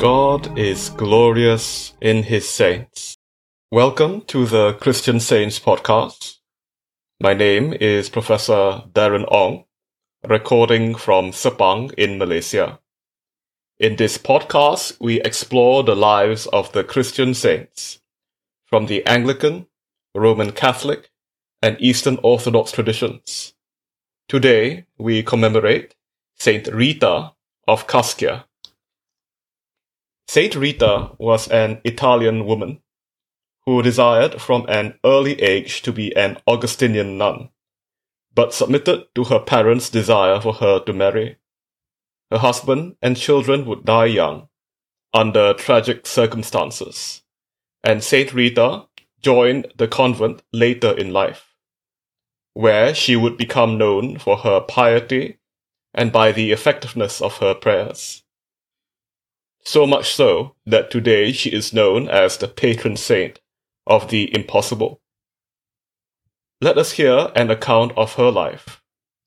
God is glorious in his saints. Welcome to the Christian Saints podcast. My name is Professor Darren Ong, recording from Sepang in Malaysia. In this podcast, we explore the lives of the Christian saints from the Anglican, Roman Catholic, and Eastern Orthodox traditions. Today, we commemorate Saint Rita of Cascia. Saint Rita was an Italian woman who desired from an early age to be an Augustinian nun, but submitted to her parents' desire for her to marry. Her husband and children would die young, under tragic circumstances, and Saint Rita joined the convent later in life, where she would become known for her piety and by the effectiveness of her prayers. So much so that today she is known as the patron saint of the impossible. Let us hear an account of her life.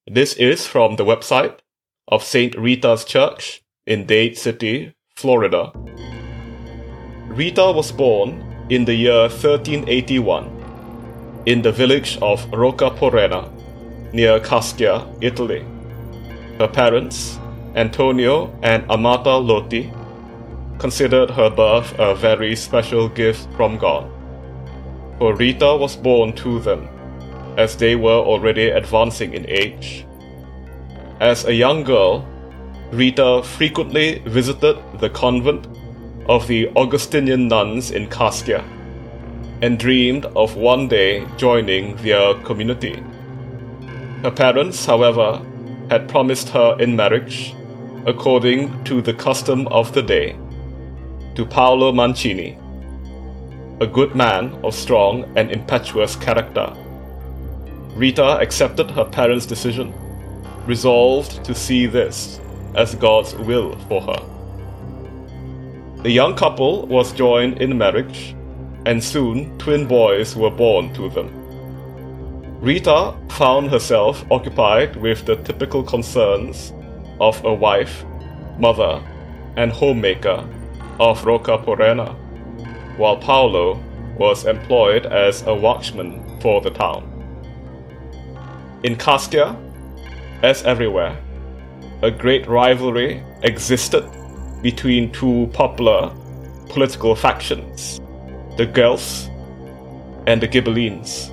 This is from the website of St. Rita's Church in Dade City, Florida. Rita was born in the year 1381 in the village of Rocca Porrena near Cascia, Italy. Her parents, Antonio and Amata Lotti, considered her birth a very special gift from God. For Rita was born to them, as they were already advancing in age. As a young girl, Rita frequently visited the convent of the Augustinian nuns in Cascia and dreamed of one day joining their community. Her parents, however, had promised her in marriage, according to the custom of the day to Paolo Mancini, a good man of strong and impetuous character. Rita accepted her parents' decision, resolved to see this as God's will for her. The young couple was joined in marriage, and soon twin boys were born to them. Rita found herself occupied with the typical concerns of a wife, mother, and homemaker of Rocca Porrena, while Paolo was employed as a watchman for the town. In Cascia, as everywhere, a great rivalry existed between two popular political factions, the Guelphs and the Ghibellines.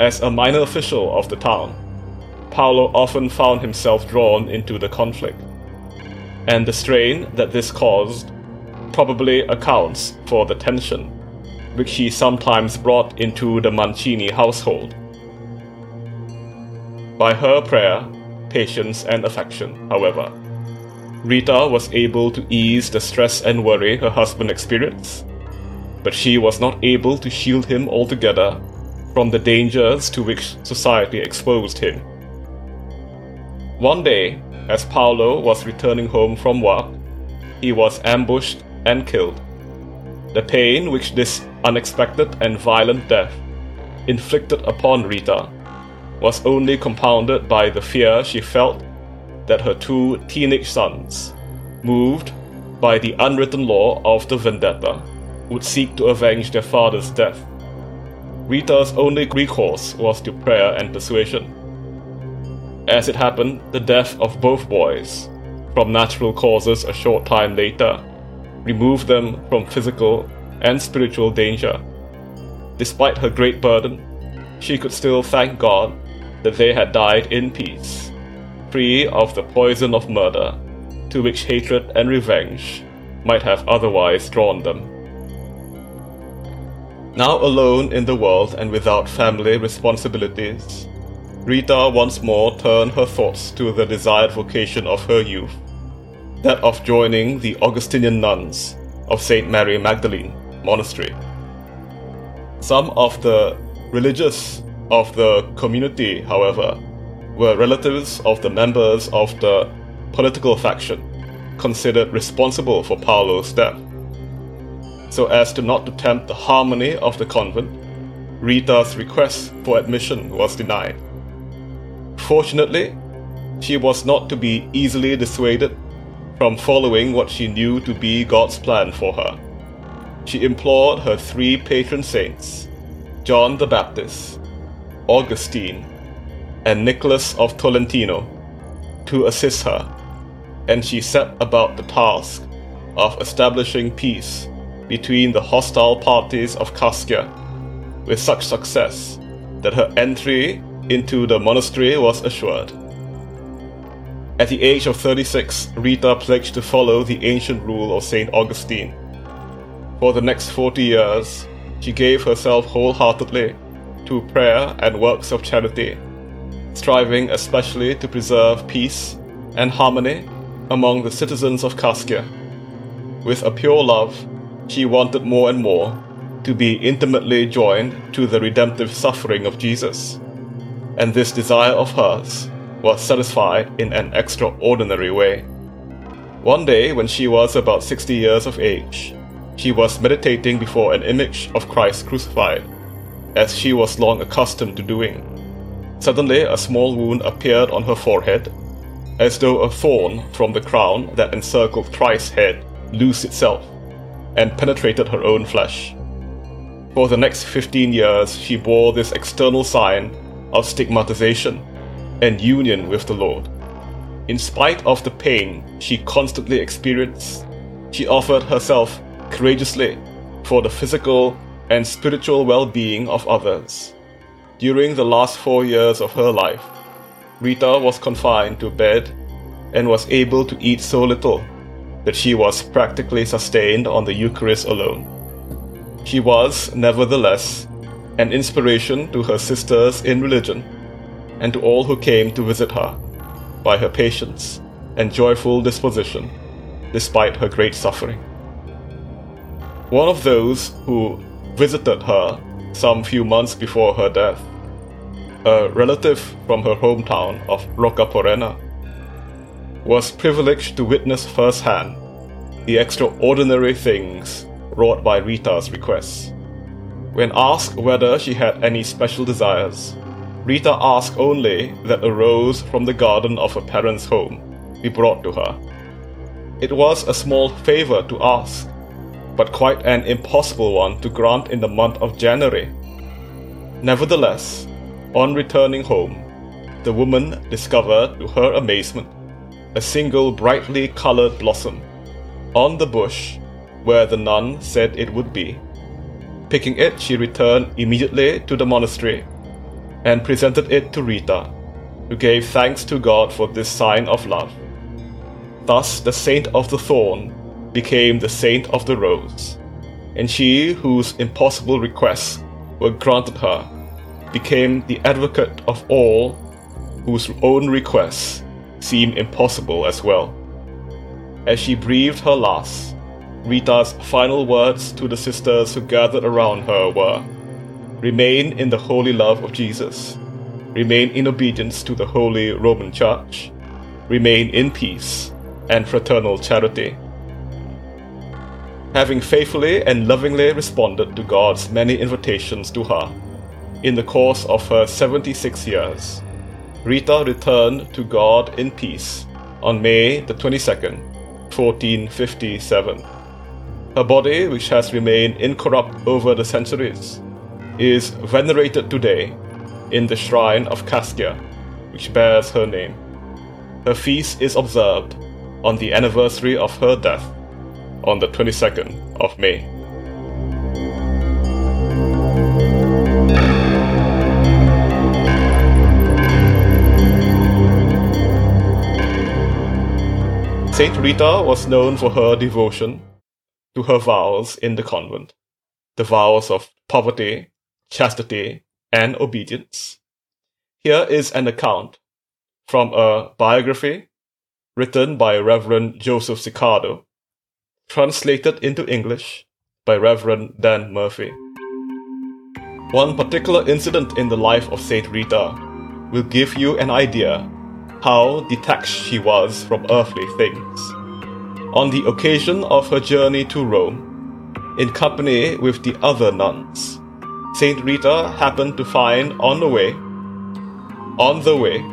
As a minor official of the town, Paolo often found himself drawn into the conflict and the strain that this caused probably accounts for the tension which he sometimes brought into the Mancini household. By her prayer, patience, and affection, however, Rita was able to ease the stress and worry her husband experienced, but she was not able to shield him altogether from the dangers to which society exposed him. One day, as Paolo was returning home from work, he was ambushed and killed. The pain which this unexpected and violent death inflicted upon Rita was only compounded by the fear she felt that her two teenage sons, moved by the unwritten law of the vendetta, would seek to avenge their father's death. Rita's only recourse was to prayer and persuasion. As it happened, the death of both boys, from natural causes a short time later, removed them from physical and spiritual danger. Despite her great burden, she could still thank God that they had died in peace, free of the poison of murder to which hatred and revenge might have otherwise drawn them. Now alone in the world and without family responsibilities, Rita once more turned her thoughts to the desired vocation of her youth, that of joining the Augustinian nuns of St. Mary Magdalene Monastery. Some of the religious of the community, however, were relatives of the members of the political faction considered responsible for Paolo's death. So as to not to tempt the harmony of the convent, Rita's request for admission was denied. Fortunately, she was not to be easily dissuaded from following what she knew to be God's plan for her. She implored her three patron saints, John the Baptist, Augustine, and Nicholas of Tolentino, to assist her, and she set about the task of establishing peace between the hostile parties of Cascia with such success that her entry into the monastery was assured. At the age of 36, Rita pledged to follow the ancient rule of St. Augustine. For the next 40 years, she gave herself wholeheartedly to prayer and works of charity, striving especially to preserve peace and harmony among the citizens of Cascia. With a pure love, she wanted more and more to be intimately joined to the redemptive suffering of Jesus. And this desire of hers was satisfied in an extraordinary way. One day, when she was about 60 years of age, she was meditating before an image of Christ crucified, as she was long accustomed to doing. Suddenly, a small wound appeared on her forehead, as though a thorn from the crown that encircled Christ's head loosed itself and penetrated her own flesh. For the next 15 years, she bore this external sign of stigmatization and union with the Lord. In spite of the pain she constantly experienced, she offered herself courageously for the physical and spiritual well being of others. During the last four years of her life, Rita was confined to bed and was able to eat so little that she was practically sustained on the Eucharist alone. She was, nevertheless, an inspiration to her sisters in religion and to all who came to visit her by her patience and joyful disposition despite her great suffering. One of those who visited her some few months before her death, a relative from her hometown of Roccaporena, was privileged to witness firsthand the extraordinary things wrought by Rita's requests. When asked whether she had any special desires, Rita asked only that a rose from the garden of her parents' home be brought to her. It was a small favor to ask, but quite an impossible one to grant in the month of January. Nevertheless, on returning home, the woman discovered to her amazement a single brightly colored blossom on the bush where the nun said it would be. Picking it, she returned immediately to the monastery and presented it to Rita, who gave thanks to God for this sign of love. Thus, the saint of the thorn became the saint of the rose, and she whose impossible requests were granted her became the advocate of all whose own requests seem impossible as well. As she breathed her last, Rita's final words to the sisters who gathered around her were Remain in the holy love of Jesus. Remain in obedience to the Holy Roman Church. Remain in peace and fraternal charity. Having faithfully and lovingly responded to God's many invitations to her in the course of her 76 years, Rita returned to God in peace on May the 22nd, 1457. Her body, which has remained incorrupt over the centuries, is venerated today in the shrine of Cascia, which bears her name. Her feast is observed on the anniversary of her death on the 22nd of May. Saint Rita was known for her devotion to her vows in the convent, the vows of poverty, chastity, and obedience. Here is an account from a biography written by Reverend Joseph Sicardo, translated into English by Reverend Dan Murphy. One particular incident in the life of Saint Rita will give you an idea how detached she was from earthly things. On the occasion of her journey to Rome, in company with the other nuns, Saint Rita happened to find on the way, on the way,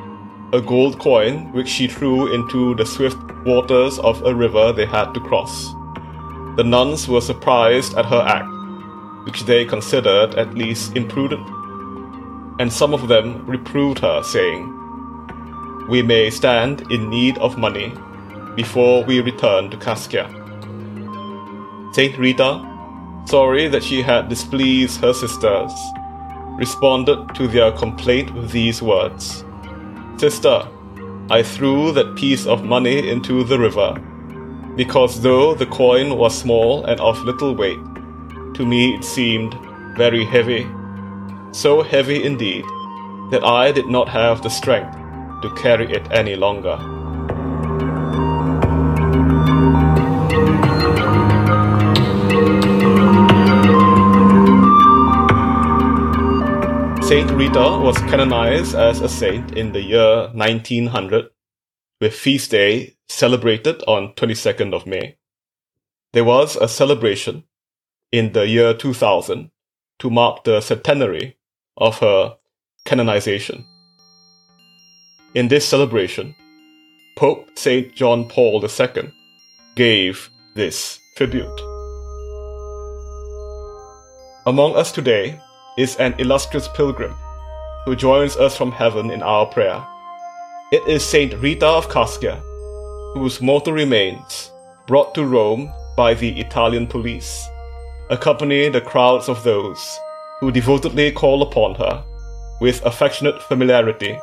a gold coin which she threw into the swift waters of a river they had to cross. The nuns were surprised at her act, which they considered at least imprudent, and some of them reproved her, saying, We may stand in need of money before we return to Cascia. Saint Rita, sorry that she had displeased her sisters, responded to their complaint with these words Sister, I threw that piece of money into the river, because though the coin was small and of little weight, to me it seemed very heavy, so heavy indeed that I did not have the strength to carry it any longer. Saint Rita was canonized as a saint in the year 1900, with feast day celebrated on 22nd of May. There was a celebration in the year 2000 to mark the centenary of her canonization. In this celebration, Pope St. John Paul II gave this tribute. Among us today is an illustrious pilgrim who joins us from heaven in our prayer. It is Saint Rita of Cascia, whose mortal remains, brought to Rome by the Italian police, accompany the crowds of those who devotedly call upon her with affectionate familiarity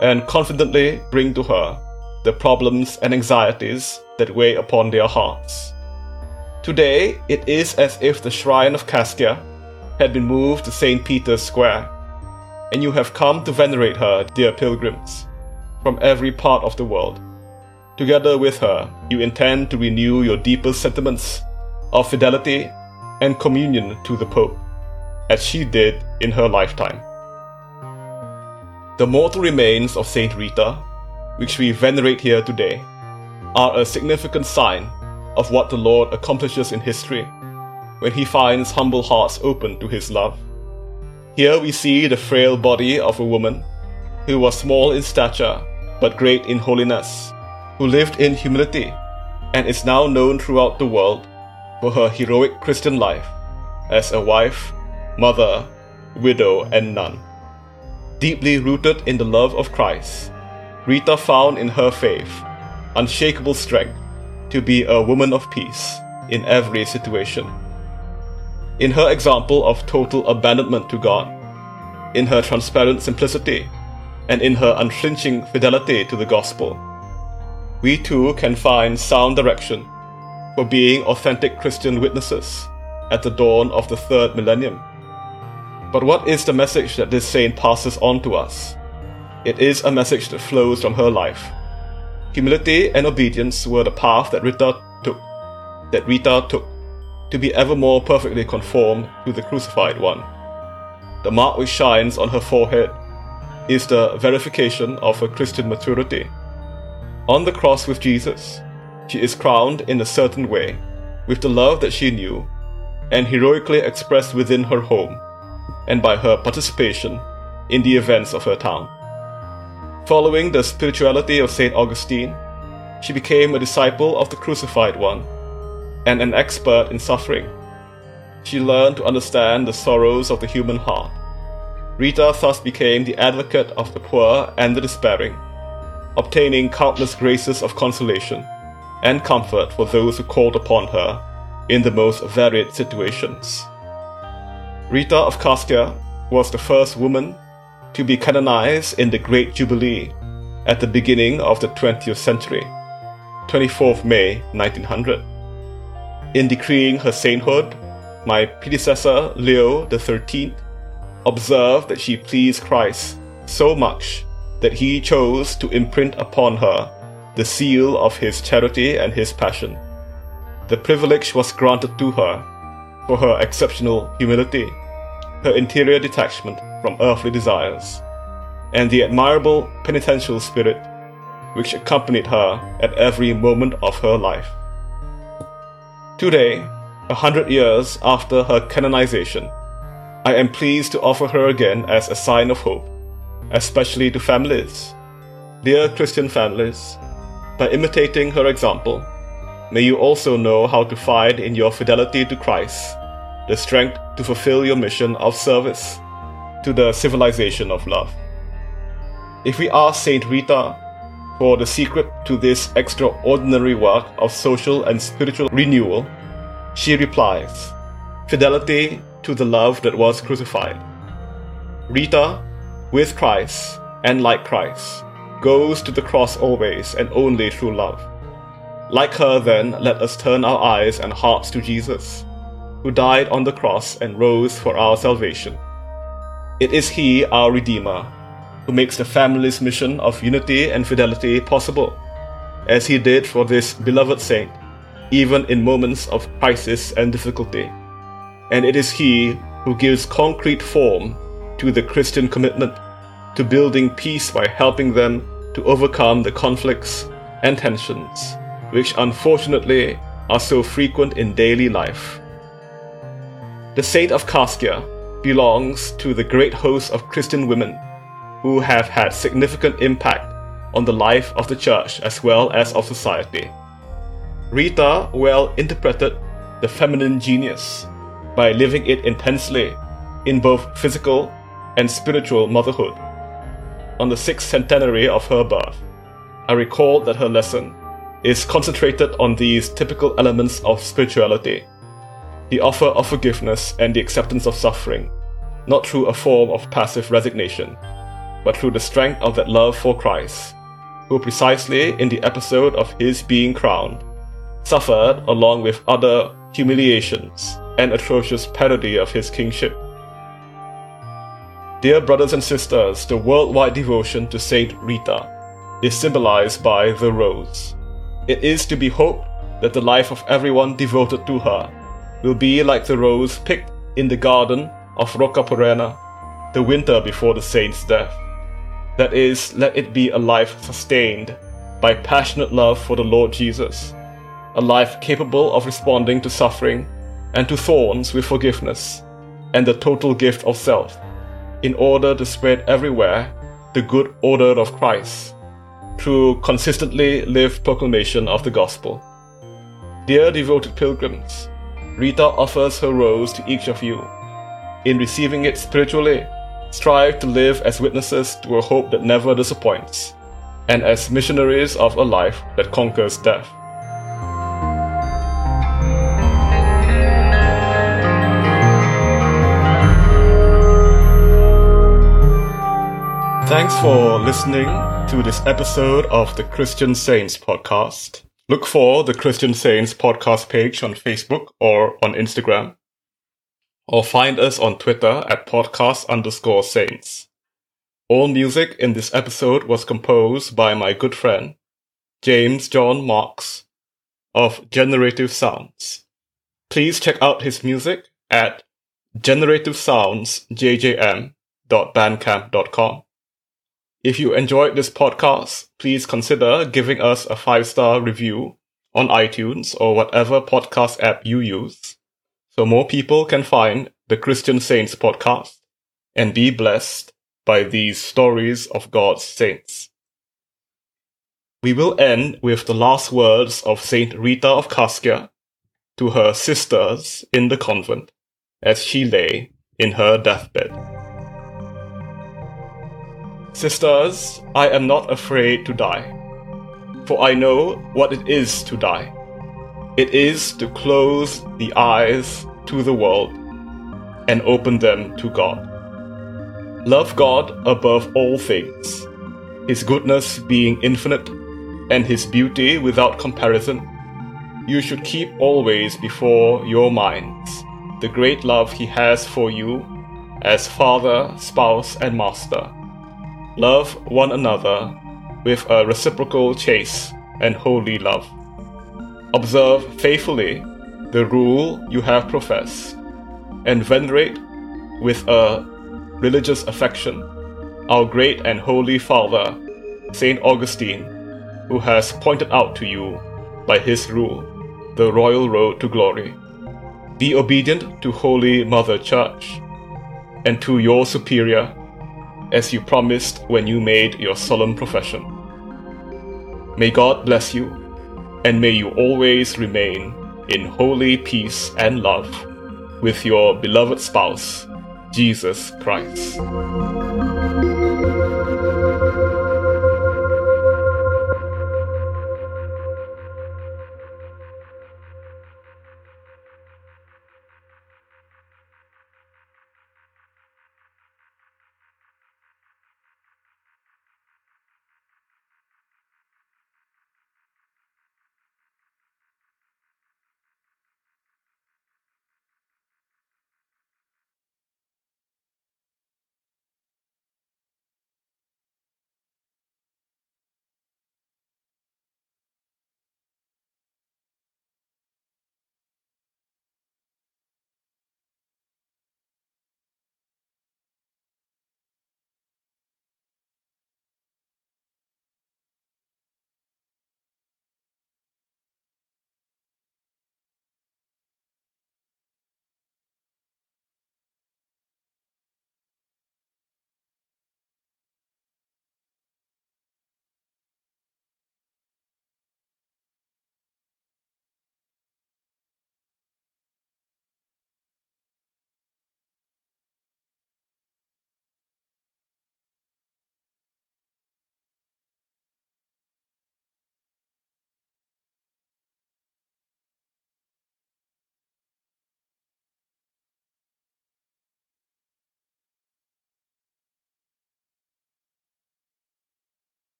and confidently bring to her the problems and anxieties that weigh upon their hearts. Today, it is as if the shrine of Cascia had been moved to St. Peter's Square, and you have come to venerate her, dear pilgrims, from every part of the world. Together with her, you intend to renew your deepest sentiments of fidelity and communion to the Pope, as she did in her lifetime. The mortal remains of Saint Rita, which we venerate here today, are a significant sign of what the Lord accomplishes in history when he finds humble hearts open to his love. Here we see the frail body of a woman who was small in stature but great in holiness, who lived in humility and is now known throughout the world for her heroic Christian life as a wife, mother, widow, and nun. Deeply rooted in the love of Christ, Rita found in her faith unshakable strength to be a woman of peace in every situation in her example of total abandonment to God, in her transparent simplicity, and in her unflinching fidelity to the gospel. We too can find sound direction for being authentic Christian witnesses at the dawn of the third millennium. But what is the message that this saint passes on to us? It is a message that flows from her life. Humility and obedience were the path that Rita took, that Rita took to be ever more perfectly conformed to the crucified one. The mark which shines on her forehead is the verification of her Christian maturity. On the cross with Jesus, she is crowned in a certain way with the love that she knew and heroically expressed within her home and by her participation in the events of her town. Following the spirituality of St. Augustine, she became a disciple of the crucified one and an expert in suffering. She learned to understand the sorrows of the human heart. Rita thus became the advocate of the poor and the despairing, obtaining countless graces of consolation and comfort for those who called upon her in the most varied situations. Rita of Cascia was the first woman to be canonized in the Great Jubilee at the beginning of the 20th century, 24th May 1900. In decreeing her sainthood, my predecessor Leo XIII observed that she pleased Christ so much that he chose to imprint upon her the seal of his charity and his passion. The privilege was granted to her for her exceptional humility, her interior detachment from earthly desires, and the admirable penitential spirit which accompanied her at every moment of her life. Today, a hundred years after her canonization, I am pleased to offer her again as a sign of hope, especially to families. Dear Christian families, by imitating her example, may you also know how to find in your fidelity to Christ the strength to fulfill your mission of service to the civilization of love. If we ask Saint Rita for the secret to this extraordinary work of social and spiritual renewal, she replies, Fidelity to the love that was crucified. Rita, with Christ and like Christ, goes to the cross always and only through love. Like her, then, let us turn our eyes and hearts to Jesus, who died on the cross and rose for our salvation. It is He, our Redeemer, who makes the family's mission of unity and fidelity possible, as He did for this beloved saint, even in moments of crisis and difficulty. And it is He who gives concrete form to the Christian commitment to building peace by helping them to overcome the conflicts and tensions, which unfortunately are so frequent in daily life. The Saint of Cascia belongs to the great host of Christian women who have had significant impact on the life of the church as well as of society. Rita well interpreted the feminine genius by living it intensely in both physical and spiritual motherhood. On the sixth centenary of her birth, I recall that her lesson is concentrated on these typical elements of spirituality the offer of forgiveness and the acceptance of suffering, not through a form of passive resignation, but through the strength of that love for Christ, who precisely in the episode of his being crowned, suffered along with other humiliations and atrocious parody of his kingship. Dear brothers and sisters, the worldwide devotion to Saint Rita is symbolized by the rose. It is to be hoped that the life of everyone devoted to her will be like the rose picked in the garden of Roccaporena the winter before the saint's death. That is, let it be a life sustained by passionate love for the Lord Jesus, a life capable of responding to suffering and to thorns with forgiveness and the total gift of self, in order to spread everywhere the good order of Christ through consistently lived proclamation of the gospel. Dear devoted pilgrims, Rita offers her rose to each of you. In receiving it spiritually, strive to live as witnesses to a hope that never disappoints, and as missionaries of a life that conquers death. Thanks for listening to this episode of the Christian Saints podcast. Look for the Christian Saints podcast page on Facebook or on Instagram. Or find us on Twitter at podcast underscore saints. All music in this episode was composed by my good friend, James John Marks of Generative Sounds. Please check out his music at generativesoundsjjm.bandcamp.com. If you enjoyed this podcast, please consider giving us a five star review on iTunes or whatever podcast app you use so more people can find the Christian Saints podcast and be blessed by these stories of God's saints. We will end with the last words of Saint Rita of Cascia to her sisters in the convent as she lay in her deathbed. Sisters, I am not afraid to die, for I know what it is to die. It is to close the eyes to the world and open them to God. Love God above all things, His goodness being infinite and His beauty without comparison. You should keep always before your minds the great love He has for you as Father, Spouse, and Master Love one another with a reciprocal chaste and holy love. Observe faithfully the rule you have professed, and venerate with a religious affection our great and holy Father, Saint Augustine, who has pointed out to you, by his rule, the royal road to glory. Be obedient to Holy Mother Church, and to your superior, as you promised when you made your solemn profession. May God bless you, and may you always remain in holy peace and love with your beloved spouse, Jesus Christ.